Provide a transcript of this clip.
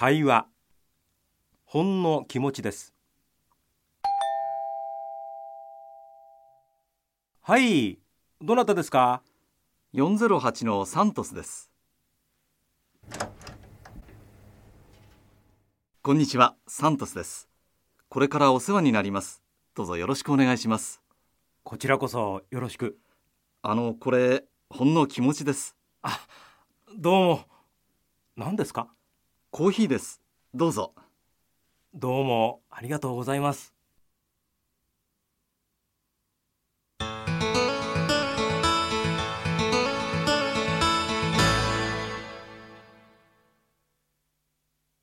会話。ほんの気持ちです。はい。どなたですか？408のサントスです。こんにちは。サントスです。これからお世話になります。どうぞよろしくお願いします。こちらこそよろしく。あのこれほんの気持ちです。あどうも。何ですか？コーヒーです。どうぞ。どうもありがとうございます。